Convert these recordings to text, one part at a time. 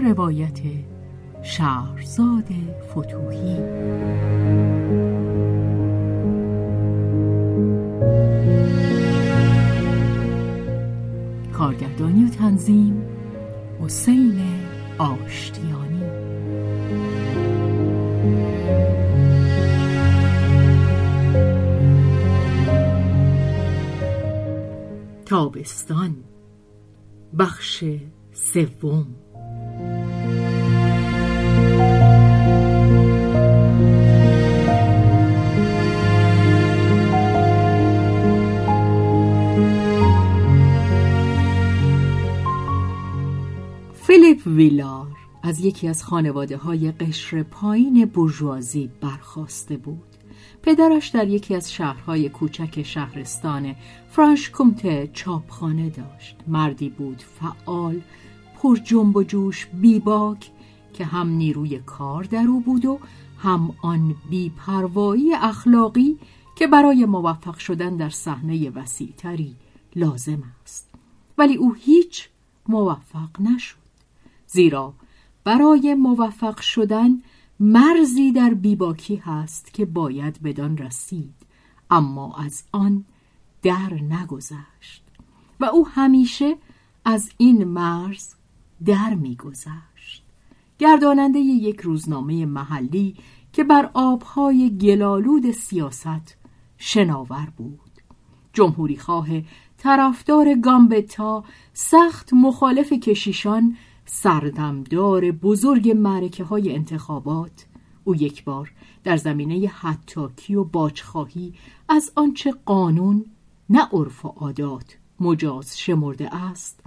روایت شهرزاد فتوحی کارگردانی و تنظیم حسین آشتیانی. تابستان بخش سوم. ویلار از یکی از خانواده های قشر پایین برجوازی برخواسته بود. پدرش در یکی از شهرهای کوچک شهرستان فرانش کومته چاپخانه داشت. مردی بود فعال، پر جنب و جوش، بیباک که هم نیروی کار در او بود و هم آن بیپروایی اخلاقی که برای موفق شدن در صحنه وسیعتری لازم است. ولی او هیچ موفق نشد. زیرا برای موفق شدن مرزی در بیباکی هست که باید بدان رسید اما از آن در نگذشت و او همیشه از این مرز در میگذشت. گرداننده یک روزنامه محلی که بر آبهای گلالود سیاست شناور بود. جمهوری خواه طرفدار گامبتا سخت مخالف کشیشان سردمدار بزرگ معرکه های انتخابات او یک بار در زمینه حتاکی و باجخواهی از آنچه قانون نه عرف و عادات مجاز شمرده است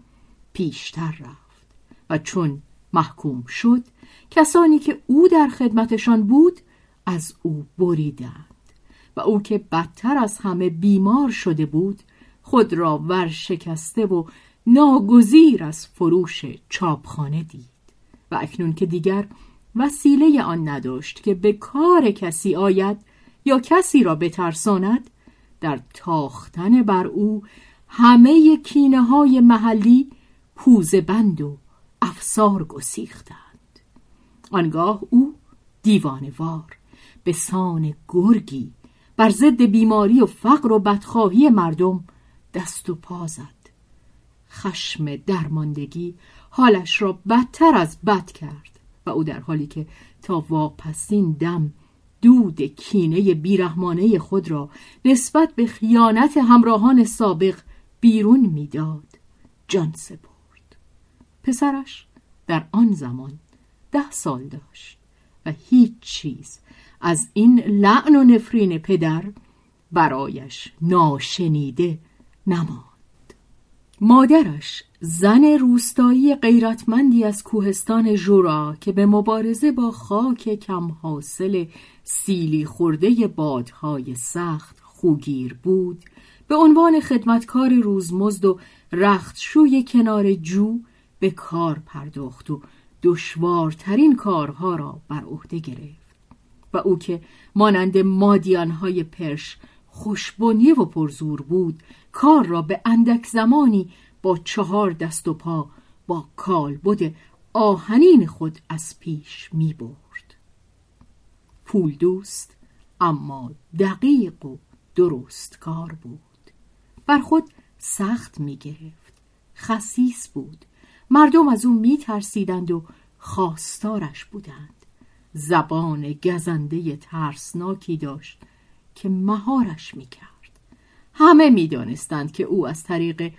پیشتر رفت و چون محکوم شد کسانی که او در خدمتشان بود از او بریدند و او که بدتر از همه بیمار شده بود خود را ورشکسته و ناگزیر از فروش چاپخانه دید. و اکنون که دیگر وسیله آن نداشت که به کار کسی آید یا کسی را بترساند در تاختن بر او همه کینه های محلی پوزه بند و افسار گسیختند. آنگاه او دیوانوار به سان گرگی بر ضد بیماری و فقر و بدخواهی مردم دست و پا زد. خشم درماندگی حالش را بدتر از بد کرد و او در حالی که تا واپسین دم دود کینه بیرحمانه خود را نسبت به خیانت همراهان سابق بیرون می‌داد جان سپرد. پسرش در آن زمان ده سال داشت و هیچ چیز از این لعن و نفرین پدر برایش ناشنیده نماند. مادرش زن روستایی غیرتمندی از کوهستان ژورا که به مبارزه با خاک کم حاصل سیلی خورده بادهای سخت خوگیر بود به عنوان خدمتکار روزمزد و رختشوی کنار جو به کار پرداخت و دشوارترین کارها را بر عهده گرفت و او که مانند مادیانهای پرش خوشبنیه و پرزور بود کار را به اندک زمانی با چهار دست و پا با کالبد آهنین خود از پیش می برد. پول دوست اما دقیق و درست کار بود. بر خود سخت می گرفت خسیس بود. مردم از او میترسیدند و خواستارش بودند. زبان گزنده ترسناکی داشت که مهارش می‌کرد همه می‌دانستند که او از طریق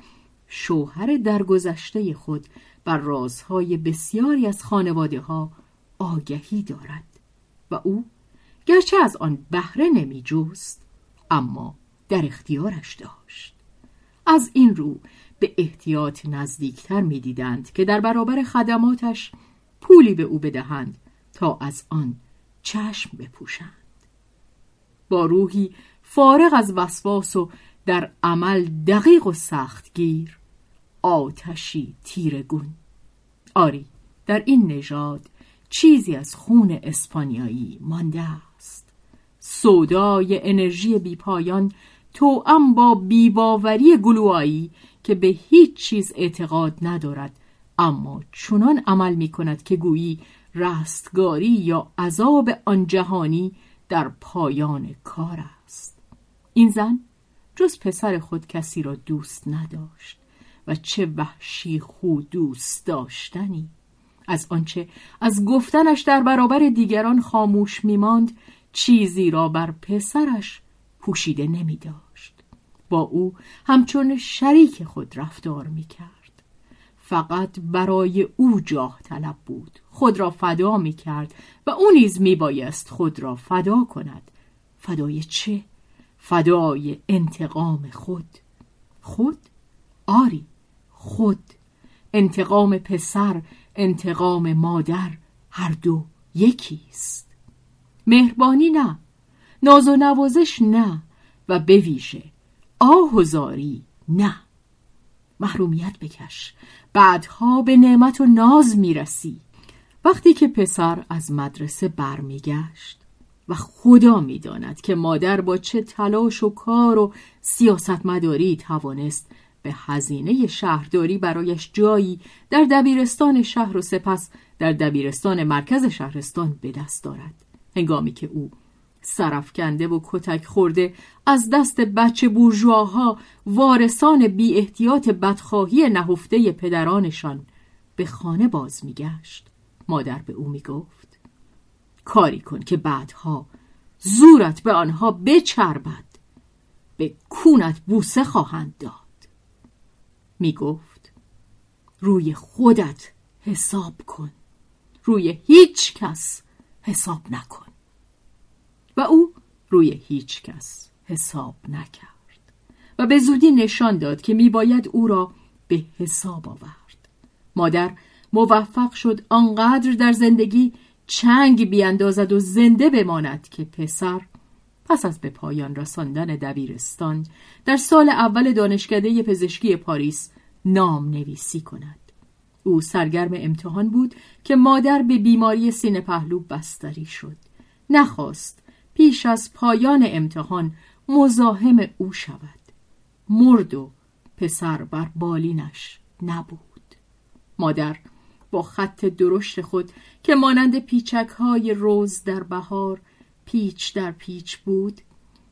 شوهر درگذشته خود بر رازهای بسیاری از خانواده ها آگهی دارد و او گرچه از آن بهره نمی جوست اما در اختیارش داشت. از این رو به احتیاط نزدیکتر می‌دیدند که در برابر خدماتش پولی به او بدهند تا از آن چشم بپوشند. با روحی فارغ از وسواس و در عمل دقیق و سختگیر. آتشی تیرگون. آری در این نژاد چیزی از خون اسپانیایی مانده است. سودای انرژی بیپایان توأم با بیباوری گلوایی که به هیچ چیز اعتقاد ندارد اما چنان عمل می کند که گویی رستگاری یا عذاب آن جهانی در پایان کار این زن جز پسر خود کسی را دوست نداشت و چه وحشی خود دوست داشتنی از آنچه از گفتنش در برابر دیگران خاموش میماند چیزی را بر پسرش پوشیده نمی داشت. با او همچون شریک خود رفتار می کرد. فقط برای او جاه طلب بود خود را فدا می کرد و او نیز می بایست خود را فدا کند فدای چه؟ فدای انتقام خود. خود؟ آری خود. انتقام پسر انتقام مادر هر دو یکیست. مهربانی نه ناز و نوازش نه و بویژه آه و زاری نه. محرومیت بکش. بعدها به نعمت و ناز می‌رسی. وقتی که پسر از مدرسه برمیگشت و خدا می‌داند که مادر با چه تلاش و کار و سیاستمداری توانست به هزینه شهرداری برایش جایی در دبیرستان شهر و سپس در دبیرستان مرکز شهرستان به دست دارد. هنگامی که او سرفکنده و کتک خورده از دست بچه بورژواها وارثان بی احتیاط بدخواهی نهفته پدرانشان به خانه باز میگشت. مادر به او می‌گفت کاری کن که بعدها زورت به آنها بچربد. به کونت بوسه خواهند داد. می گفت روی خودت حساب کن. روی هیچ کس حساب نکن. و او روی هیچ کس حساب نکرد. و به زودی نشان داد که می باید او را به حساب آورد. مادر موفق شد آنقدر در زندگی چنگ بیاندازد و زنده بماند که پسر پس از به پایان رساندن دبیرستان در سال اول دانشکده پزشکی پاریس نام نویسی کند. او سرگرم امتحان بود که مادر به بیماری سینه پهلو بستری شد. نخواست پیش از پایان امتحان مزاحم او شود. مرد و پسر بر بالینش نبود. مادر با خط درشت خود که مانند پیچک های روز در بهار پیچ در پیچ بود.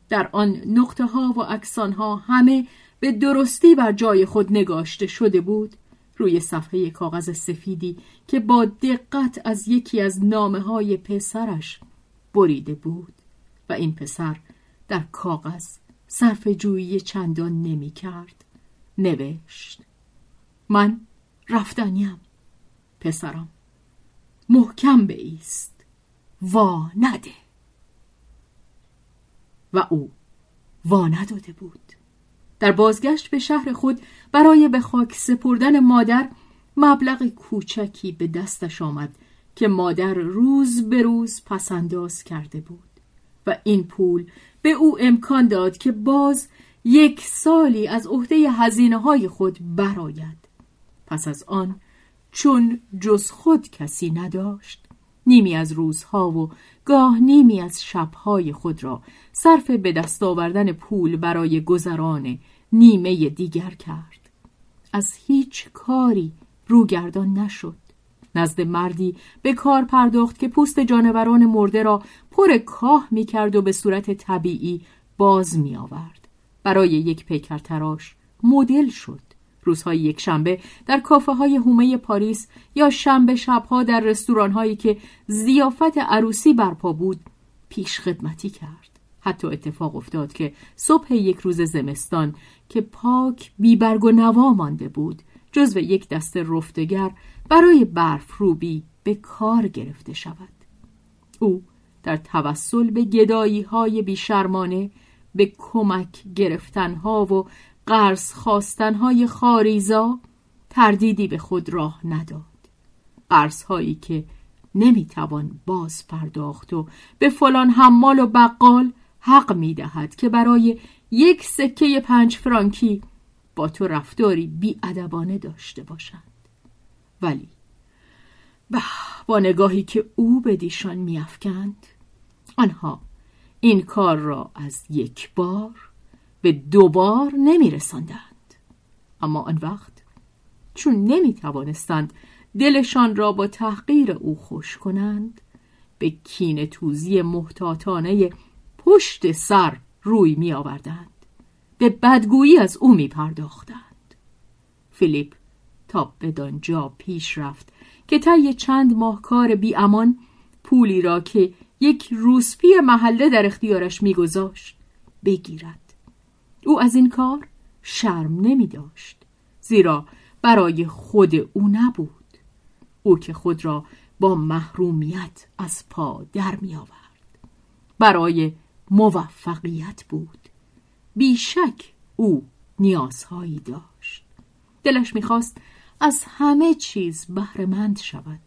در آن نقطه ها و اکسان ها همه به درستی بر جای خود نگاشته شده بود. روی صفحه کاغذ سفیدی که با دقت از یکی از نامه های پسرش بریده بود و این پسر در کاغذ صرف جویی چندان نمی کرد نوشت من رفتنیم. پسرم محکم ایست وا نده. و او وا نداده بود. در بازگشت به شهر خود برای به خاک سپردن مادر مبلغ کوچکی به دستش آمد که مادر روز به روز پسنداز کرده بود و این پول به او امکان داد که باز یک سالی از عهده هزینه های خود براید پس از آن چون جز خود کسی نداشت. نیمی از روزها و گاه نیمی از شبهای خود را صرف به دست آوردن پول برای گذران نیمه دیگر کرد. از هیچ کاری روگردان نشد. نزد مردی به کار پرداخت که پوست جانوران مرده را پر کاه می کرد و به صورت طبیعی باز می آورد. برای یک پیکر تراش مدل شد. روزهای یک شنبه در کافه های هومه پاریس یا شنبه شبها در رستوران هایی که زیافت عروسی برپا بود پیش خدمتی کرد. حتی اتفاق افتاد که صبح یک روز زمستان که پاک بیبرگ و نوا مانده بود جزو یک دست رفتگر برای برف روبی به کار گرفته شود. او در توسل به گدایی های بیشرمانه به کمک گرفتنها و قرض خواستنهای خاریزا تردیدی به خود راه نداد. قرض هایی که نمی‌توان باز پرداخت و به فلان حمال و بقال حق می‌دهد که برای یک سکه پنج فرانکی با تو رفتاری بیادبانه داشته باشند. ولی با نگاهی که او به دیشان میافکند آنها این کار را از یک بار به دوبار نمی رساندند. اما آن وقت چون نمی توانستند دلشان را با تحقیر او خوش کنند به کین توزی محتاطانه پشت سر روی می آوردند به بدگویی از او می پرداختند فیلیپ تا بدانجا پیش رفت که طی چند ماه کار بی امان پولی را که یک روسپی محله در اختیارش میگذاشت بگیرد. او از این کار شرم نمی داشت. زیرا برای خود او نبود. او که خود را با محرومیت از پا در می آورد. برای موفقیت بود. بیشک او نیازهایی داشت. دلش می‌خواست از همه چیز بهرهمند شود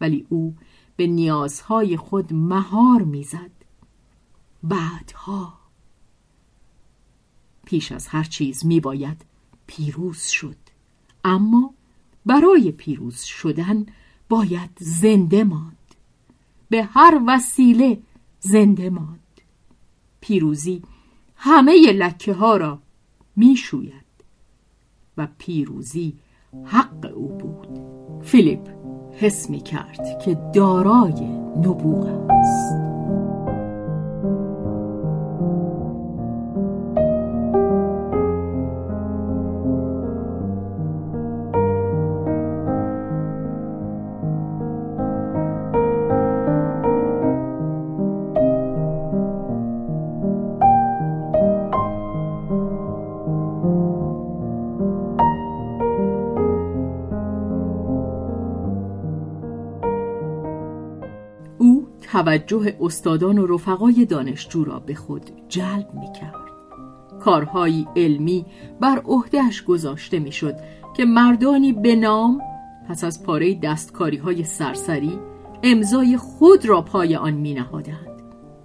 ولی او به نیازهای خود مهار می‌زد. بعدها پیش از هر چیز میباید پیروز شد. اما برای پیروز شدن باید زنده ماند. به هر وسیله زنده ماند. پیروزی همه لکه ها را می‌شوید و پیروزی حق او بود. فیلیپ حس می کرد که دارای نبوغ توجه استادان و رفقای دانشجو را به خود جلب می کرد. کارهایی علمی بر عهدهش گذاشته می شد که مردانی به نام پس از پاره دستکاری های سرسری امضای خود را پای آن می نهادند.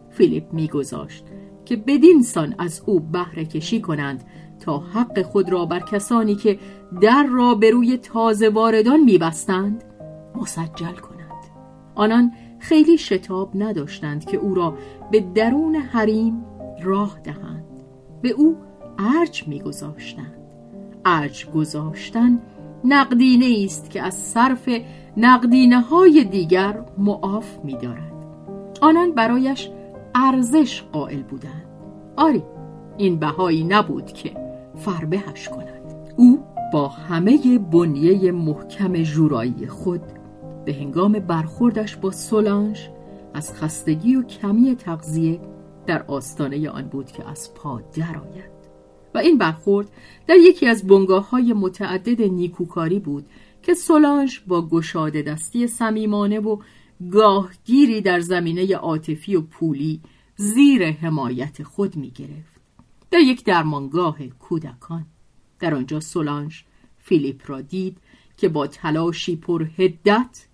فیلیپ می گذاشت که بدین سان از او بهره کشی کنند تا حق خود را بر کسانی که در را به روی تازه واردان می بستند مسجل کنند. آنان خیلی شتاب نداشتند که او را به درون حریم راه دهند. به او ارج میگذاشتند. ارج گذاشتن نقدینه است که از صرف نقدینه های دیگر معاف می‌دارد. آنان برایش ارزش قائل بودند. آری این بهایی نبود که فربهش کند. او با همه بنیه محکم جورایی خود به هنگام برخوردش با سولانج از خستگی و کمی تغذیه در آستانه آن بود که از پا درآید و این برخورد در یکی از بنگاه های متعدد نیکوکاری بود که سولانج با گشاده دستی صمیمانه و گاهگیری در زمینه عاطفی و پولی زیر حمایت خود می گرفت. در یک درمانگاه کودکان در آنجا سولانج فیلیپ را دید که با تلاشی پر هدت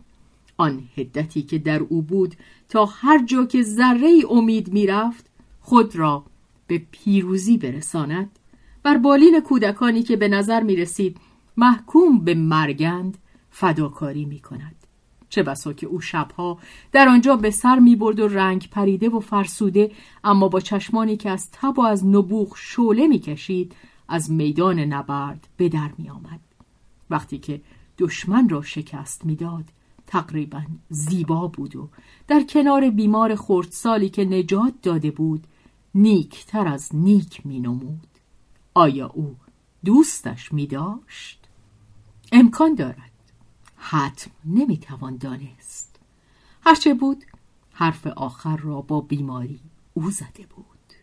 آن هدتی که در او بود تا هر جا که ذره امید می‌رفت خود را به پیروزی برساند بر بالین کودکانی که به نظر می رسید محکوم به مرگند فداکاری می کند چه بسا که او شبها در آنجا به سر می برد و رنگ پریده و فرسوده اما با چشمانی که از تب و از نبوغ شعله می کشید از میدان نبرد به در می آمد. وقتی که دشمن را شکست می‌داد تقریبا زیبا بود و در کنار بیمار خردسالی که نجات داده بود نیکتر از نیک می نمود. آیا او دوستش می داشت؟ امکان دارد حتم نمی توان دانست هرچه بود حرف آخر را با بیماری او زده بود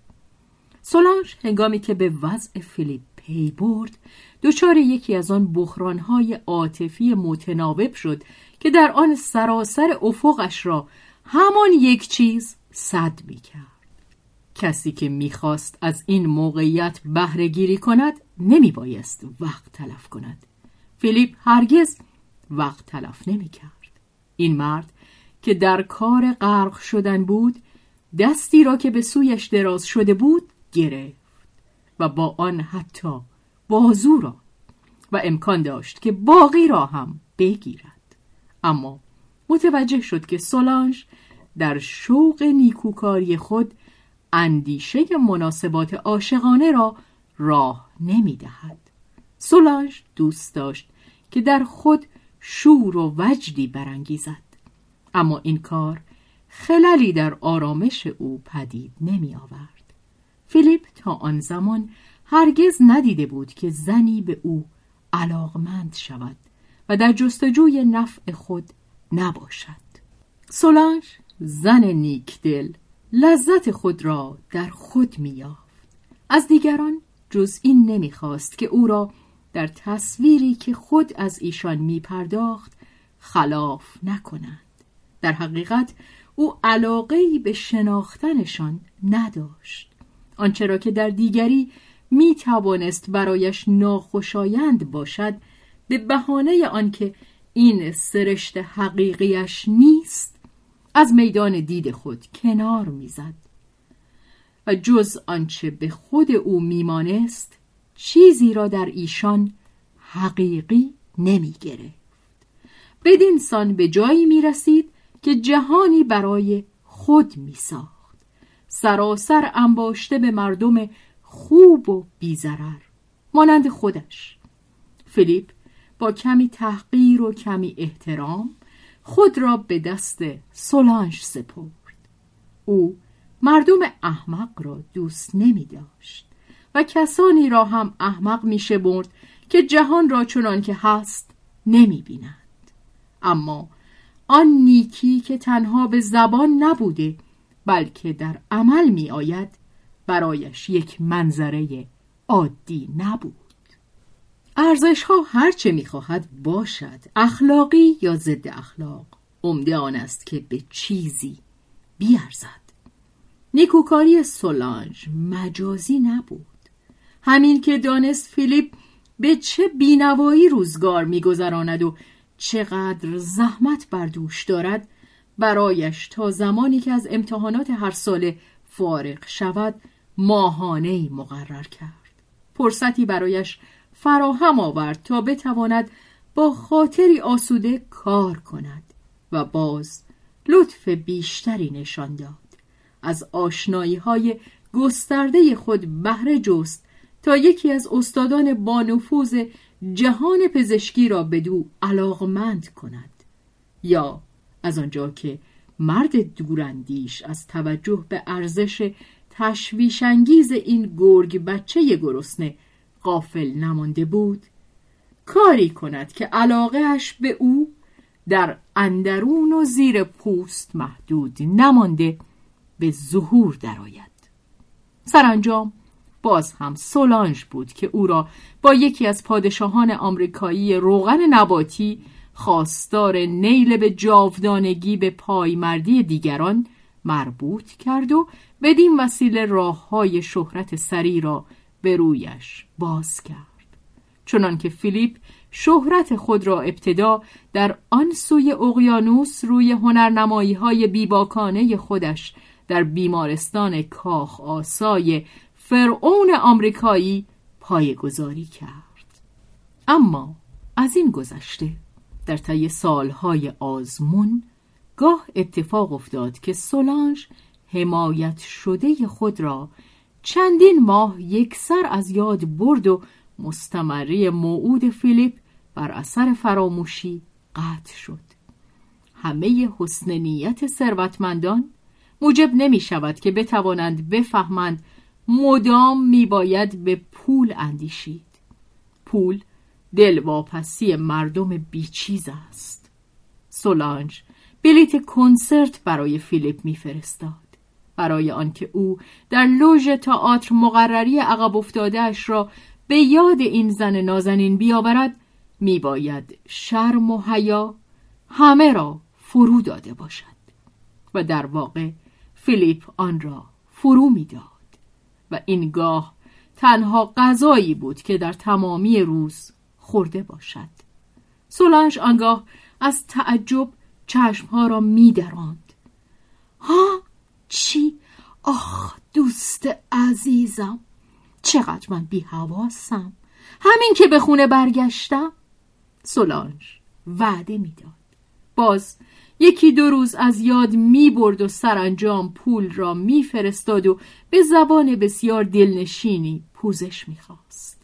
سولانج هنگامی که به وضع فیلیپ پی برد دچار یکی از آن بحرانهای عاطفی متناوب شد که در آن سراسر افقش را همان یک چیز صد می کرد. کسی که می‌خواست از این موقعیت بهره گیری کند نمی بایست وقت تلف کند. فیلیپ هرگز وقت تلف نمی کرد. این مرد که در کار غرق شدن بود دستی را که به سویش دراز شده بود گرفت و با آن حتی بازو را و امکان داشت که باقی را هم بگیرد. اما متوجه شد که سولانج در شوق نیکوکاری خود اندیشه مناسبات عاشقانه را راه نمی دهد. سولانج دوست داشت که در خود شور و وجدی برانگیزد. اما این کار خللی در آرامش او پدید نمی آورد فیلیپ تا آن زمان هرگز ندیده بود که زنی به او علاقمند شود و در جستجوی نفع خود نباشد. سولانج زن نیکدل لذت خود را در خود میافت از دیگران جز این نمی‌خواست که او را در تصویری که خود از ایشان میپرداخت خلاف نکنند. در حقیقت او علاقه به شناختنشان نداشت. آنچه را که در دیگری می توانست برایش ناخوشایند باشد به بهانه آنکه این سرشت حقیقیش نیست از میدان دید خود کنار می‌زد. و جز آنچه به خود او میمانست چیزی را در ایشان حقیقی نمی گرفت بدین سان به جایی می رسید که جهانی برای خود می ساخت سراسر انباشته به مردم خوب و بیزرر مانند خودش فیلیپ با کمی تحقیر و کمی احترام خود را به دست سولانج سپرد او مردم احمق را دوست نمی داشت و کسانی را هم احمق می شبرد که جهان را چنان که هست نمی بینند. اما آن نیکی که تنها به زبان نبوده بلکه در عمل می آید برایش یک منظره عادی نبود. ارزش ها هرچه می‌خواهد باشد اخلاقی یا ضد اخلاق عمده آن است که به چیزی بیارزد. نیکوکاری سولانج مجازی نبود. همین که دانست فیلیپ به چه بینوایی روزگار میگذراند و چقدر زحمت بر دوش دارد برایش تا زمانی که از امتحانات هر ساله فارغ شود ماهانه مقرر کرد. فرصتی برایش فراهم آورد تا بتواند با خاطری آسوده کار کند و باز لطف بیشتری نشان داد. از آشنایی های گسترده خود بهره جست تا یکی از استادان بانفوذ جهان پزشکی را به دو علاقمند کند یا از آنجا که مرد دورندیش از توجه به ارزش تشویشانگیز این گرگ بچه گرسنه قافل نمانده بود. کاری کند که علاقهش به او در اندرون و زیر پوست محدود نمانده به ظهور درآید. سرانجام باز هم سولانج بود که او را با یکی از پادشاهان آمریکایی روغن نباتی خواستار نیل به جاودانگی به پایمردی دیگران مربوط کرد و بدین وسیله راه های شهرت سری را به رویش باز کرد. چنان که فیلیپ شهرت خود را ابتدا در آن سوی اقیانوس روی هنرنمایی های بیباکانه خودش در بیمارستان کاخ آسای فرعون آمریکایی پایگذاری کرد. اما از این گذشته در طی سالهای آزمون گاه اتفاق افتاد که سولانج حمایت شده خود را چندین ماه یک سر از یاد برد و مستمره موعود فیلیپ بر اثر فراموشی قطع شد. همه حسن نیت ثروتمندان موجب نمی شود که بتوانند بفهمند مدام می باید به پول اندیشید. پول دلواپسی مردم بیچیز است. سولانج بلیت کنسرت برای فیلیپ میفرستاد. برای آنکه او در لوژ تئاتر مقرری عقب افتادهاش را به یاد این زن نازنین بیاورد میباید شرم و حیا همه را فرو داده باشد. و در واقع فیلیپ آن را فرو می‌داد. و این گاه تنها غذایی بود که در تمامی روز خورده باشد. سولانج آنگاه از تعجب چشمها را میدراند. ها؟ چی؟ آخ دوست عزیزم. چقدر من بی حواسم همین که به خونه برگشتم. سولانج وعده می‌داد. باز یکی دو روز از یاد می برد و سرانجام پول را میفرستاد و به زبان بسیار دلنشینی پوزش می‌خواست.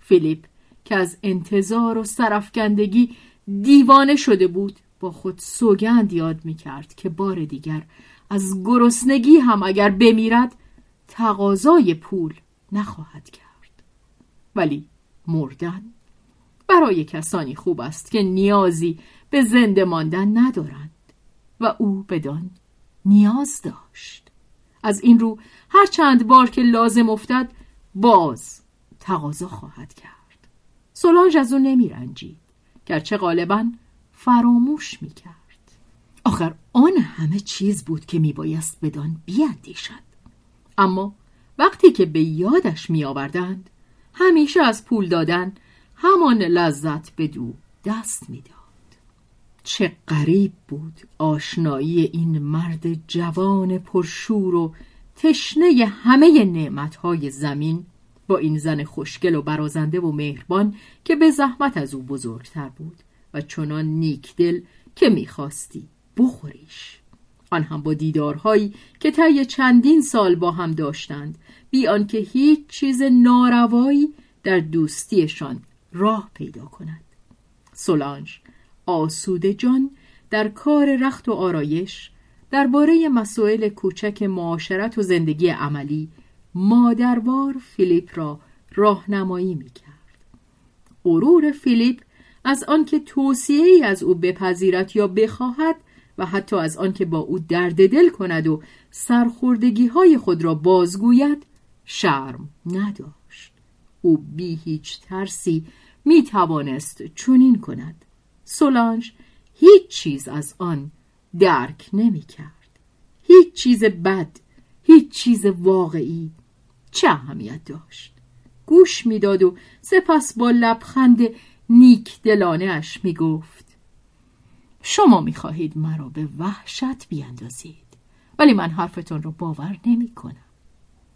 فیلیپ که از انتظار و سرفکندگی دیوانه شده بود با خود سوگند یاد می‌کرد که بار دیگر از گرسنگی هم اگر بمیرد تقاضای پول نخواهد کرد. ولی مردن برای کسانی خوب است که نیازی به زنده ماندن ندارند و او بدان نیاز داشت. از این رو هر چند بار که لازم افتد باز تقاضا خواهد کرد. سولانج از او نمی رنجید گرچه غالبا فراموش می کرد آخر آن همه چیز بود که می بایست بدان بیاندیشد. اما وقتی که به یادش می آوردند همیشه از پول دادن همان لذت به دو دست می‌داد. چه غریب بود آشنایی این مرد جوان پرشور و تشنه همه نعمتهای زمین با این زن خوشگل و برازنده و مهربان که به زحمت از او بزرگتر بود و چنان نیکدل که می‌خواستی بخوریش. آن هم با دیدارهایی که طی چندین سال با هم داشتند بی آنکه هیچ چیز ناروایی در دوستیشان راه پیدا کند. سولانج آسوده جان در کار رخت و آرایش درباره مسائل کوچک معاشرت و زندگی عملی مادروار فیلیپ را راهنمایی می‌کرد. غرور فیلیپ از آنکه توصیه ای از او بپذیرد یا بخواهد و حتی از آنکه با او درد دل کند و سرخوردگی های خود را بازگوید شرم نداشت. او بی هیچ ترسی می توانست چنین کند. سولانج هیچ چیز از آن درک نمی کرد هیچ چیز بد هیچ چیز واقعی چه اهمیت داشت؟ گوش می‌داد و سپس با لبخند نیک دلانه اش می گفت شما می خواهید مرا به وحشت بیاندازید ولی من حرفتون رو باور نمی کنم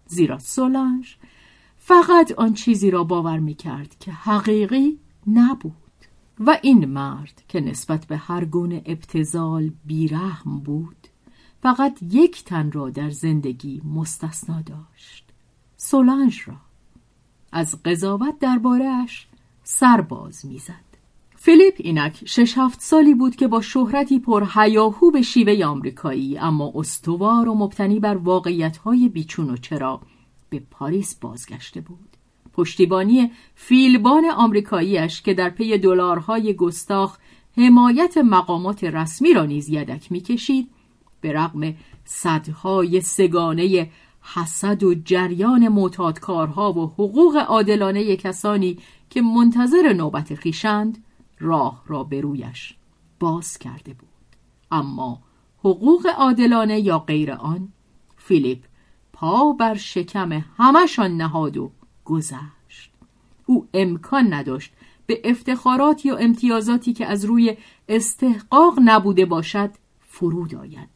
زیرا سولانج فقط آن چیزی را باور می کرد که حقیقی نبود و این مرد که نسبت به هر گونه ابتزال بیرحم بود فقط یک تن را در زندگی مستثنا داشت. سولانج را. از قضاوت دربارهاش سرباز می‌زد. فیلیپ اینک شش هفت سالی بود که با شهرتی پر هیاهو به شیوه آمریکایی اما استوار و مبتنی بر واقعیتهای بیچون و چرا به پاریس بازگشته بود. پشتیبانی فیلبان آمریکاییش که در پی دلارهای گستاخ حمایت مقامات رسمی را نیز یدک می‌کشید به رغم صدهای سگانه حسد و جریان معتادکارها و حقوق عادلانه کسانی که منتظر نوبت خیشند راه را به رویش باز کرده بود. اما حقوق عادلانه یا غیر آن فیلیپ پا بر شکم همشان نهاد و گذشت. او امکان نداشت به افتخارات یا امتیازاتی که از روی استحقاق نبوده باشد فرود آید.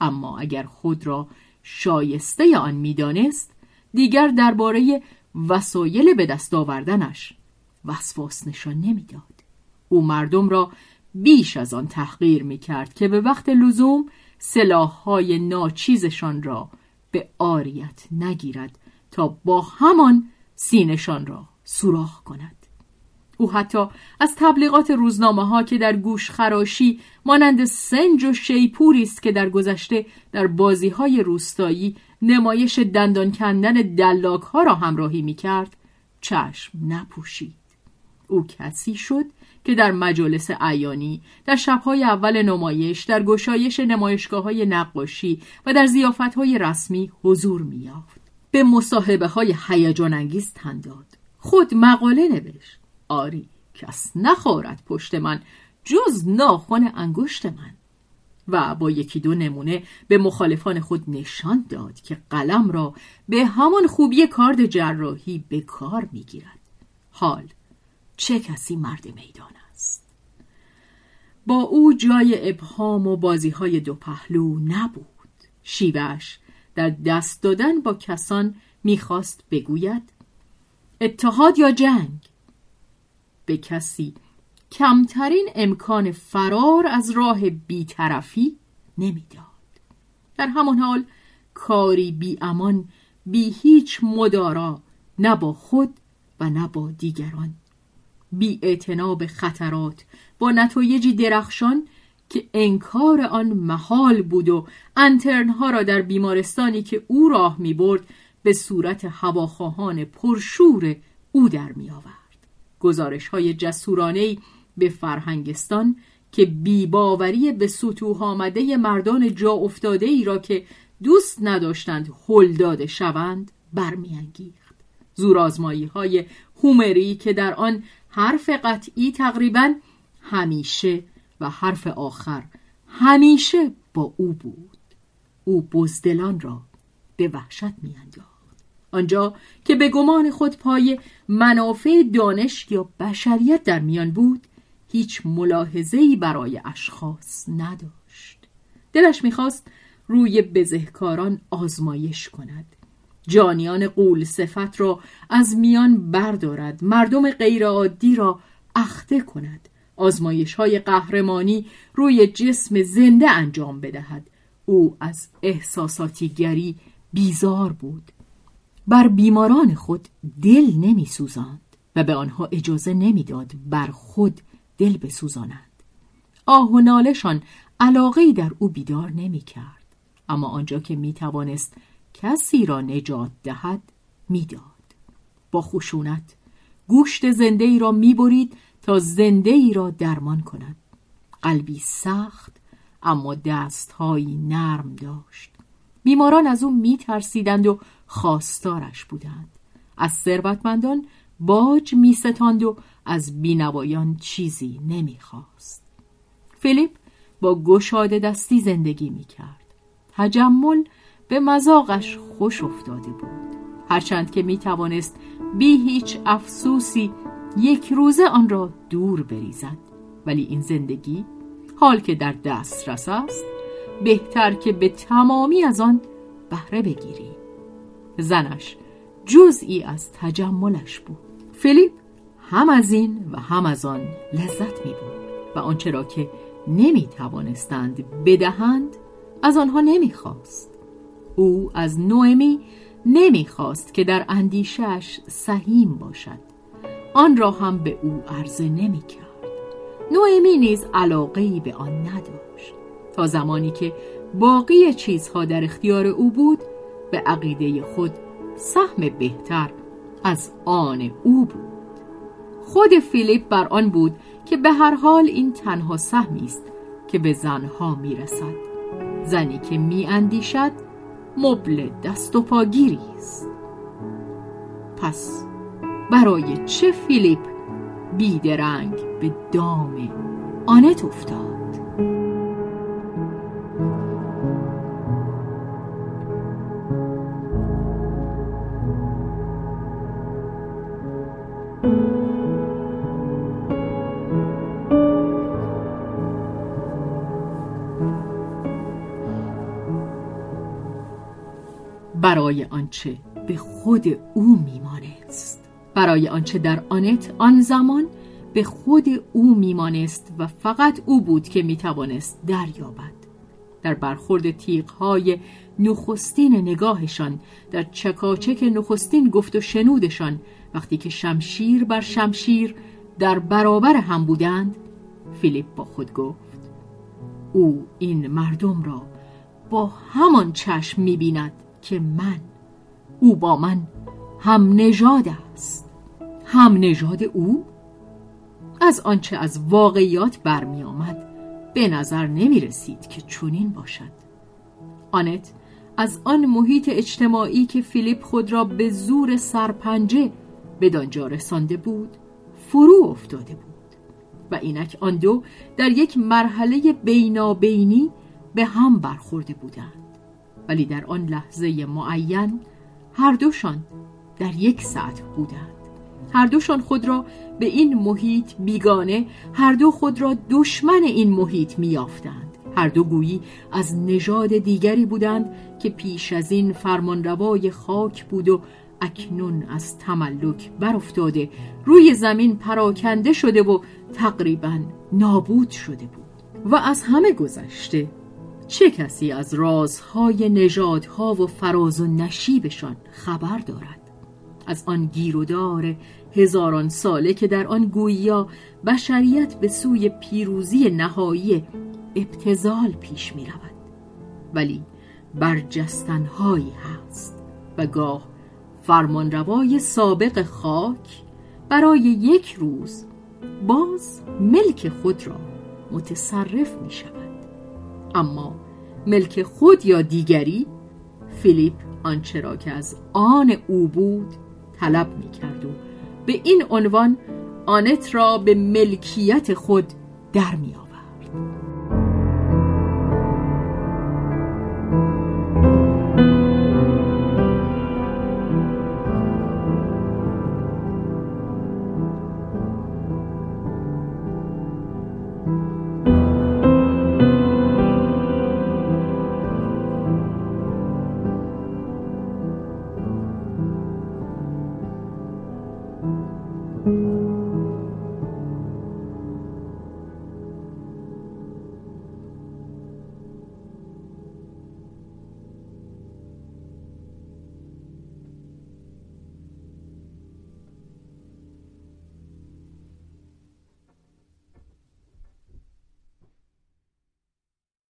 اما اگر خود را شایسته آن می‌دانست دیگر درباره وسایل به دست آوردنش وسواس نشان نمی‌داد. او مردم را بیش از آن تحقیر می کرد که به وقت لزوم سلاحهای ناچیزشان را به آریت نگیرد تا با همان سینشان را سوراخ کند. او حتی از تبلیغات روزنامه ها که در گوش خراشی مانند سنج و شیپوری است که در گذشته در بازی های روستایی نمایش دندان کندن دلاک ها را همراهی می کرد چشم نپوشید او کسی شد که در مجالس عیانی، در شبهای اول نمایش، در گشایش نمایشگاه های نقاشی و در زیافت های رسمی حضور میافت. به مصاحبه های هیجان انگیز تن داد. خود مقاله نوشت. آری کس نخورد پشت من جز ناخن انگشت من. و با یکی دو نمونه به مخالفان خود نشان داد که قلم را به همان خوبی کارد جراحی به کار می‌گیرد. حال چه کسی مرد میدان است با او جای ابهام و بازی های دو پهلو نبود شیوش در دست دادن با کسان می‌خواست بگوید اتحاد یا جنگ به کسی کمترین امکان فرار از راه بیطرفی نمی‌داد در همان حال کاری بی امان بی هیچ مدارا نه با خود و نه با دیگران بی به خطرات با نتایجی درخشان که انکار آن محال بود و انترنها را در بیمارستانی که او راه می برد به صورت هواخواهان پرشور او در می آورد. گزارش های جسورانه به فرهنگستان که بیباوری به سطوح آمده مردان جا افتاده ای را که دوست نداشتند هل شوند برمیانگیخت. زورآزمایی های هومری که در آن حرف قطعی تقریبا همیشه و حرف آخر همیشه با او بود. او بزدلان را به وحشت میانداخت. آنجا که به گمان خود پای منافع دانش یا بشریت در میان بود هیچ ملاحظه‌ای برای اشخاص نداشت. دلش می‌خواست روی بزهکاران آزمایش کند. جانیان قول صفت را از میان بردارد. مردم غیرعادی را اخته کند. آزمایش های قهرمانی روی جسم زنده انجام بدهد. او از احساساتیگری بیزار بود. بر بیماران خود دل نمی سوزاند و به آنها اجازه نمی‌داد بر خود دل بسوزانند. آه و نالشان علاقه در او بیدار نمی کرد اما آنجا که می توانست کسی را نجات دهد می‌داد. با خشونت گوشت زنده ای را می‌برید تا زنده ای را درمان کند. قلبی سخت اما دستهایی نرم داشت. بیماران از او میترسیدند و خواستارش بودند. از ثروتمندان باج میستاند و از بینوایان چیزی نمی‌خواست. فیلیپ با گشاده دستی زندگی می‌کرد. تجمل به مزاقش خوش افتاده بود. هرچند که می توانست بی هیچ افسوسی یک روزه آن را دور بریزد. ولی این زندگی حال که در دسترس است بهتر که به تمامی از آن بهره بگیری. زنش جزئی از تجملش بود. فیلیپ هم از این و هم از آن لذت می بود و آنچه را که نمی توانستند بدهند از آنها نمی‌خواست او از نوئمی نمی‌خواست که در اندیشش سهیم باشد. آن را هم به او عرضه نمی‌کرد نوئمی نیز علاقه به آن نداشت. تا زمانی که باقی چیزها در اختیار او بود به عقیده خود سهم بهتر از آن او بود. خود فیلیپ بر آن بود که به هر حال این تنها سهمی است که به زنها می‌رسد. زنی که میاندیشد مبل دست و پاگیری است. پس برای چه فیلیپ بیدرنگ به دام آنت افتاد؟ برای آنچه به خود او میمانست. برای آنچه در آنت آن زمان به خود او میمانست و فقط او بود که می‌توانست دریابد. در برخورد تیغهای نخستین نگاهشان در چکاچک نخستین گفت و شنودشان وقتی که شمشیر بر شمشیر در برابر هم بودند فیلیپ با خود گفت او این مردم را با همان چشم می‌بیند. که من او با من هم نژاد است. هم نژاد او؟ از آنچه از واقعیات برمی آمد به نظر نمی رسید که چنین باشد. آنت از آن محیط اجتماعی که فیلیپ خود را به زور سرپنجه به دانجا رسانده بود فرو افتاده بود و اینک آن دو در یک مرحله بینابینی به هم برخورده بودند. ولی در آن لحظه معین هر دوشان در یک سطح بودند. هر دوشان خود را به این محیط بیگانه هر دو خود را دشمن این محیط میافتند هر دو گویی از نژاد دیگری بودند که پیش از این فرمانروای خاک بود و اکنون از تملک برافتاده روی زمین پراکنده شده و تقریبا نابود شده بود و از همه گذشته چه کسی از رازهای نژادها و فراز و نشیبشان خبر دارد؟ از آن گیرودار هزاران ساله که در آن گویا بشریت به سوی پیروزی نهایی ابتزال پیش می رود ولی برجستنهایی هست و گاه فرمانروای سابق خاک برای یک روز باز ملک خود را متصرف می شود اما ملک خود یا دیگری فیلیپ آنچه را که از آن او بود طلب می کرد و به این عنوان آنت را به ملکیت خود در می